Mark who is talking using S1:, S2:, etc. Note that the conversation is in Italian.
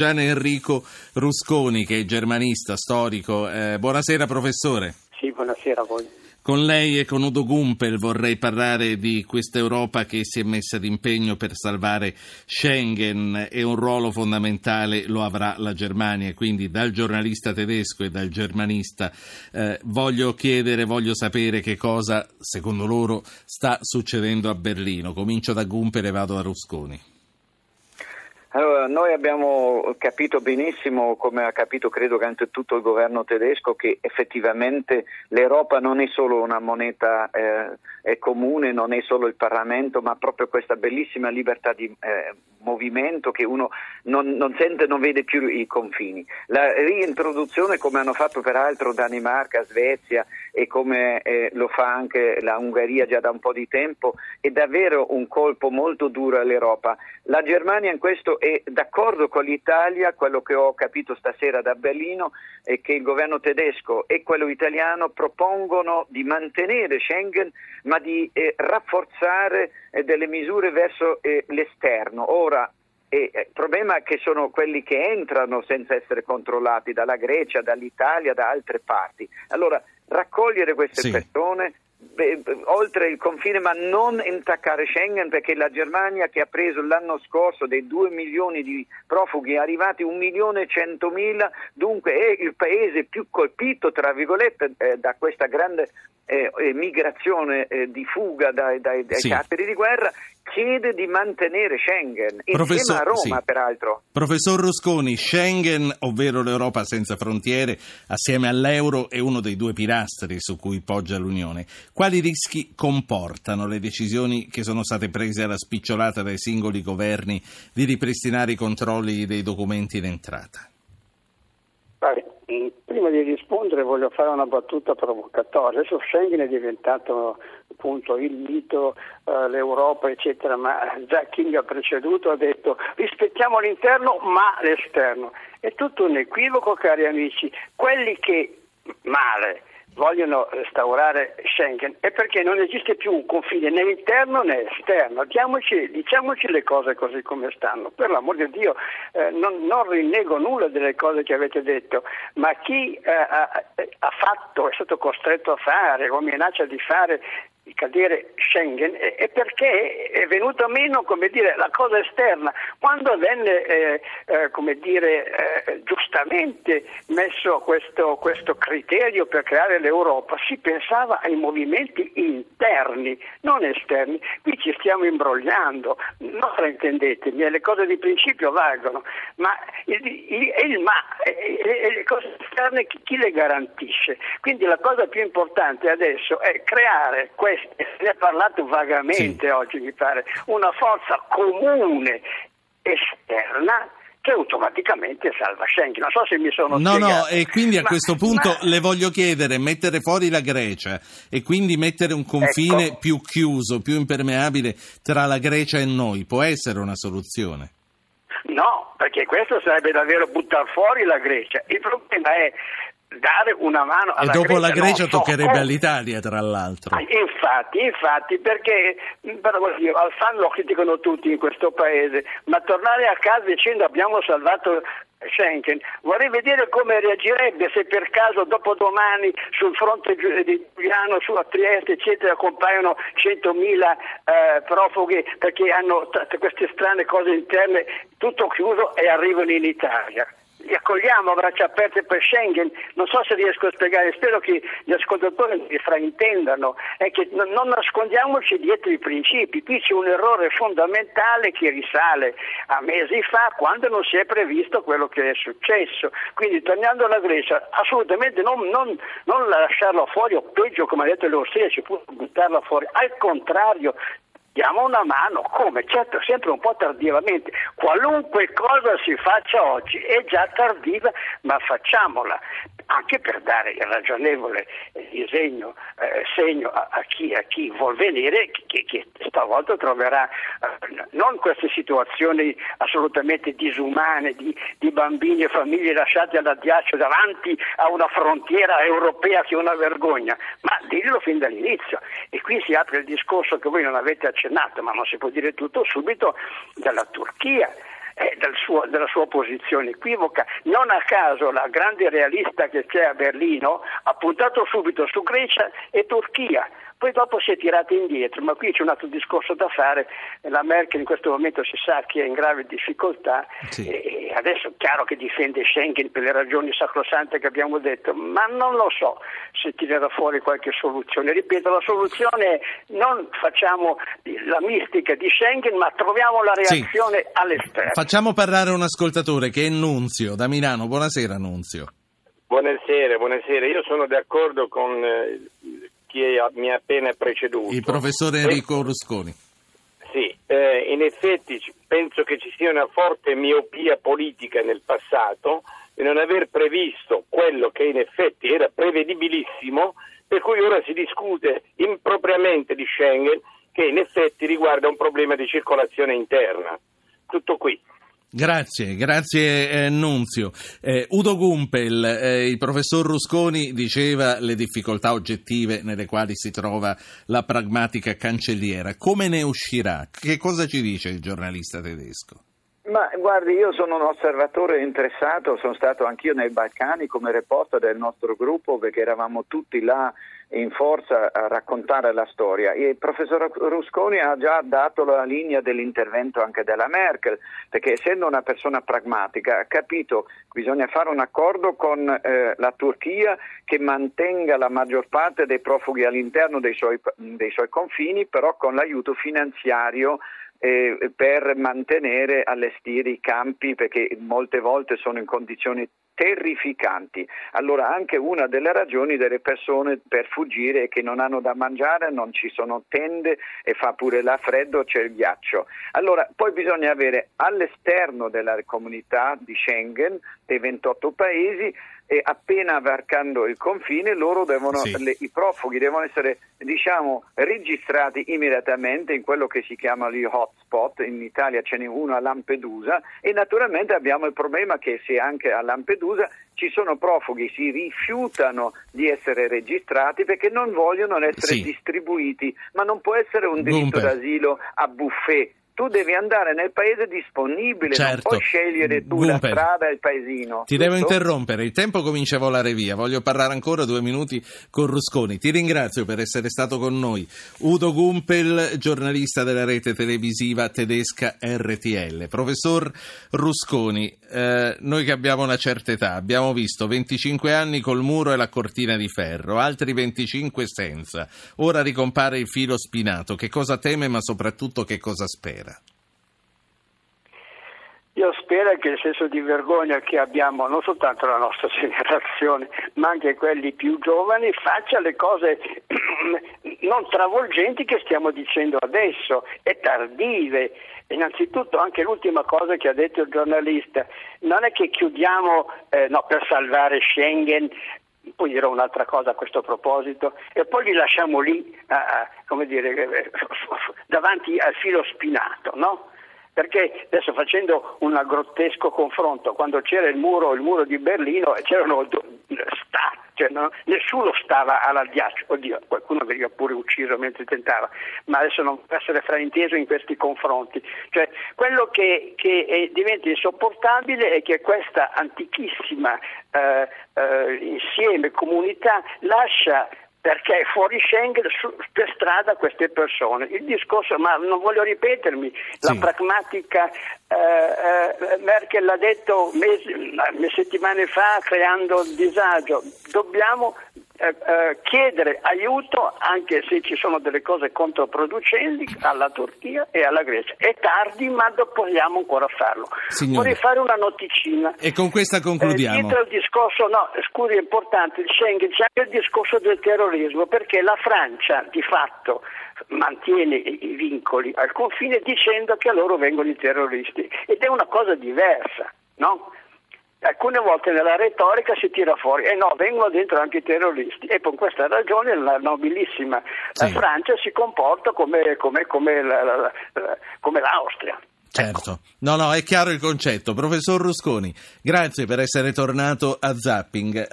S1: Gian Enrico Rusconi, che è germanista storico. Eh, buonasera professore.
S2: Sì, buonasera a voi.
S1: Con lei e con Udo Gumpel vorrei parlare di questa Europa che si è messa d'impegno per salvare Schengen e un ruolo fondamentale lo avrà la Germania. Quindi dal giornalista tedesco e dal germanista eh, voglio chiedere, voglio sapere che cosa secondo loro sta succedendo a Berlino. Comincio da Gumpel e vado a Rusconi.
S3: Allora, noi abbiamo capito benissimo, come ha capito credo che anche tutto il governo tedesco, che effettivamente l'Europa non è solo una moneta eh, comune, non è solo il Parlamento, ma proprio questa bellissima libertà di eh, movimento che uno non, non, sente, non vede più i confini. La reintroduzione, come hanno fatto peraltro Danimarca, Svezia e come eh, lo fa anche la Ungheria già da un po' di tempo, è davvero un colpo molto duro all'Europa. La Germania in questo è d'accordo con l'Italia, quello che ho capito stasera da Berlino è che il governo tedesco e quello italiano propongono di mantenere Schengen ma di eh, rafforzare eh, delle misure verso eh, l'esterno. Ora, eh, il problema è che sono quelli che entrano senza essere controllati dalla Grecia, dall'Italia, da altre parti. Allora, raccogliere queste sì. persone oltre il confine ma non intaccare Schengen perché la Germania che ha preso l'anno scorso dei 2 milioni di profughi arrivati 1 milione e 100 mila dunque è il paese più colpito tra virgolette eh, da questa grande eh, migrazione eh, di fuga dai, dai, dai sì. di guerra chiede di mantenere Schengen, Professor, insieme a Roma sì. peraltro.
S1: Professor Rusconi, Schengen, ovvero l'Europa senza frontiere, assieme all'euro è uno dei due pilastri su cui poggia l'Unione. Quali rischi comportano le decisioni che sono state prese alla spicciolata dai singoli governi di ripristinare i controlli dei documenti in entrata?
S2: Prima di rispondere voglio fare una battuta provocatoria. Adesso Schengen è diventato appunto il mito, uh, l'Europa, eccetera, ma già chi mi ha preceduto ha detto rispettiamo l'interno ma l'esterno. È tutto un equivoco, cari amici. Quelli che male vogliono restaurare Schengen è perché non esiste più un confine né interno né esterno. Diamoci, diciamoci le cose così come stanno. Per l'amor di Dio eh, non, non, rinnego nulla delle cose che avete detto, ma chi eh, ha, ha fatto, è stato costretto a fare o minaccia di fare di cadere Schengen è perché è venuta meno dire, la cosa esterna. Quando venne eh, eh, dire, eh, giustamente messo questo, questo, criterio per creare l'Europa, si pensava ai movimenti interni, non esterni. Qui ci stiamo imbrogliando, non fraintendetemi, le cose di principio valgono, ma il, il, il ma e le cose esterne chi, chi le garantisce? Quindi la cosa più importante adesso è creare questo ne ha parlato vagamente sì. oggi, mi pare, una forza comune esterna che automaticamente salva Schengen. Non so se mi sono
S1: no,
S2: spiegato.
S1: No, e quindi a
S2: ma,
S1: questo punto
S2: ma...
S1: le voglio chiedere, mettere fuori la Grecia e quindi mettere un confine ecco. più chiuso, più impermeabile tra la Grecia e noi, può essere una soluzione?
S2: No, perché questo sarebbe davvero buttare fuori la Grecia. Il problema è dare una mano alla
S1: Grecia. E dopo
S2: Grecia,
S1: la Grecia
S2: so
S1: toccherebbe come. all'Italia, tra l'altro.
S2: Ah, infatti, infatti, perché Alfano lo criticano tutti in questo paese, ma tornare a casa dicendo abbiamo salvato Schengen. Vorrei vedere come reagirebbe se per caso dopodomani sul fronte di Giuliano, su Trieste, eccetera, compaiono 100.000 eh, profughi perché hanno t- queste strane cose interne, tutto chiuso e arrivano in Italia li accogliamo a braccia aperte per Schengen, non so se riesco a spiegare, spero che gli ascoltatori mi fraintendano, è che non nascondiamoci dietro i principi, qui c'è un errore fondamentale che risale a mesi fa quando non si è previsto quello che è successo, quindi tornando alla Grecia assolutamente non, non, non lasciarla fuori o peggio come ha detto le austriaci, buttarla fuori, al contrario diamo una mano, come? Certo, sempre un po' tardivamente. Qualunque cosa si faccia oggi è già tardiva, ma facciamola anche per dare il ragionevole disegno, eh, segno a, a, chi, a, chi, vuol venire, che, che stavolta troverà eh, non queste situazioni assolutamente disumane di, di, bambini e famiglie lasciati all'addiaccio davanti a una frontiera europea che è una vergogna, ma dillo fin dall'inizio. E qui si apre il discorso che voi non avete accennato, ma non si può dire tutto subito, dalla Turchia eh, del suo, della sua posizione equivoca. Non a caso la grande realista che c'è a Berlino ha puntato subito su Grecia e Turchia poi dopo si è tirata indietro, ma qui c'è un altro discorso da fare, la Merkel in questo momento si sa che è in grave difficoltà sì. e adesso è chiaro che difende Schengen per le ragioni sacrosante che abbiamo detto, ma non lo so se tirerà fuori qualche soluzione. Ripeto, la soluzione è non facciamo la mistica di Schengen, ma troviamo la reazione sì. all'esterno.
S1: Facciamo parlare un ascoltatore che è Nunzio da Milano. Buonasera Nunzio.
S4: Buonasera, buonasera. Io sono d'accordo con eh, chi mi ha appena preceduto.
S1: Il professore Enrico Rusconi.
S4: Sì, eh, in effetti penso che ci sia una forte miopia politica nel passato e non aver previsto quello che in effetti era prevedibilissimo, per cui ora si discute impropriamente di Schengen che in effetti riguarda un problema di circolazione interna. Tutto qui.
S1: Grazie, grazie eh, Nunzio. Eh, Udo Gumpel, eh, il professor Rusconi diceva le difficoltà oggettive nelle quali si trova la pragmatica cancelliera. Come ne uscirà? Che cosa ci dice il giornalista tedesco?
S3: Ma guardi, io sono un osservatore interessato, sono stato anch'io nei Balcani come reporter del nostro gruppo perché eravamo tutti là in forza a raccontare la storia. Il professor Rusconi ha già dato la linea dell'intervento anche della Merkel, perché essendo una persona pragmatica ha capito che bisogna fare un accordo con eh, la Turchia che mantenga la maggior parte dei profughi all'interno dei suoi, dei suoi confini, però con l'aiuto finanziario eh, per mantenere, allestire i campi perché molte volte sono in condizioni terrificanti. Allora anche una delle ragioni delle persone per fuggire è che non hanno da mangiare, non ci sono tende e fa pure la freddo, c'è il ghiaccio. Allora poi bisogna avere all'esterno della comunità di Schengen, dei 28 paesi, e appena varcando il confine loro devono, sì. le, i profughi devono essere diciamo, registrati immediatamente in quello che si chiama gli hotspot, in Italia ce n'è uno a Lampedusa e naturalmente abbiamo il problema che se anche a Lampedusa ci sono profughi, si rifiutano di essere registrati perché non vogliono essere sì. distribuiti, ma non può essere un diritto Gumper. d'asilo a buffet tu devi andare nel paese disponibile, certo. non puoi scegliere tu Gumper. la strada e il paesino.
S1: Ti giusto? devo interrompere, il tempo comincia a volare via, voglio parlare ancora due minuti con Rusconi. Ti ringrazio per essere stato con noi. Udo Gumpel, giornalista della rete televisiva tedesca RTL. Professor Rusconi, eh, noi che abbiamo una certa età, abbiamo visto 25 anni col muro e la cortina di ferro, altri 25 senza. Ora ricompare il filo spinato. Che cosa teme ma soprattutto che cosa spera?
S2: Io spero che il senso di vergogna che abbiamo non soltanto la nostra generazione, ma anche quelli più giovani, faccia le cose non travolgenti che stiamo dicendo adesso e tardive. Innanzitutto anche l'ultima cosa che ha detto il giornalista, non è che chiudiamo eh, no, per salvare Schengen, poi dirò un'altra cosa a questo proposito, e poi li lasciamo lì, uh, dire, eh, davanti al filo spinato, no? Perché adesso facendo un grottesco confronto, quando c'era il muro, il muro di Berlino, c'erano sta, cioè no, nessuno stava alla ghiaccio, oddio, qualcuno veniva pure ucciso mentre tentava, ma adesso non può essere frainteso in questi confronti. Cioè, quello che, che è, diventa insopportabile è che questa antichissima eh, eh, insieme, comunità, lascia perché fuori Schengen su, per strada queste persone. Il discorso, ma non voglio ripetermi, sì. la pragmatica eh, eh, Merkel l'ha detto mesi, settimane fa creando disagio, dobbiamo eh, eh, chiedere aiuto anche se ci sono delle cose controproducenti alla Turchia e alla Grecia. È tardi ma possiamo ancora farlo. Signore. Vorrei fare una noticina.
S1: E con questa concludiamo.
S2: Eh, dietro al discorso, no, scusi, è importante, il Schengen c'è anche il discorso del terrorismo perché la Francia di fatto mantiene i vincoli al confine dicendo che a loro vengono i terroristi ed è una cosa diversa, no? Alcune volte nella retorica si tira fuori e eh no, vengono dentro anche i terroristi e per questa ragione la nobilissima sì. Francia si comporta come, come, come, la, la, la, come l'Austria.
S1: Certo, no, no, è chiaro il concetto. Professor Rusconi, grazie per essere tornato a Zapping.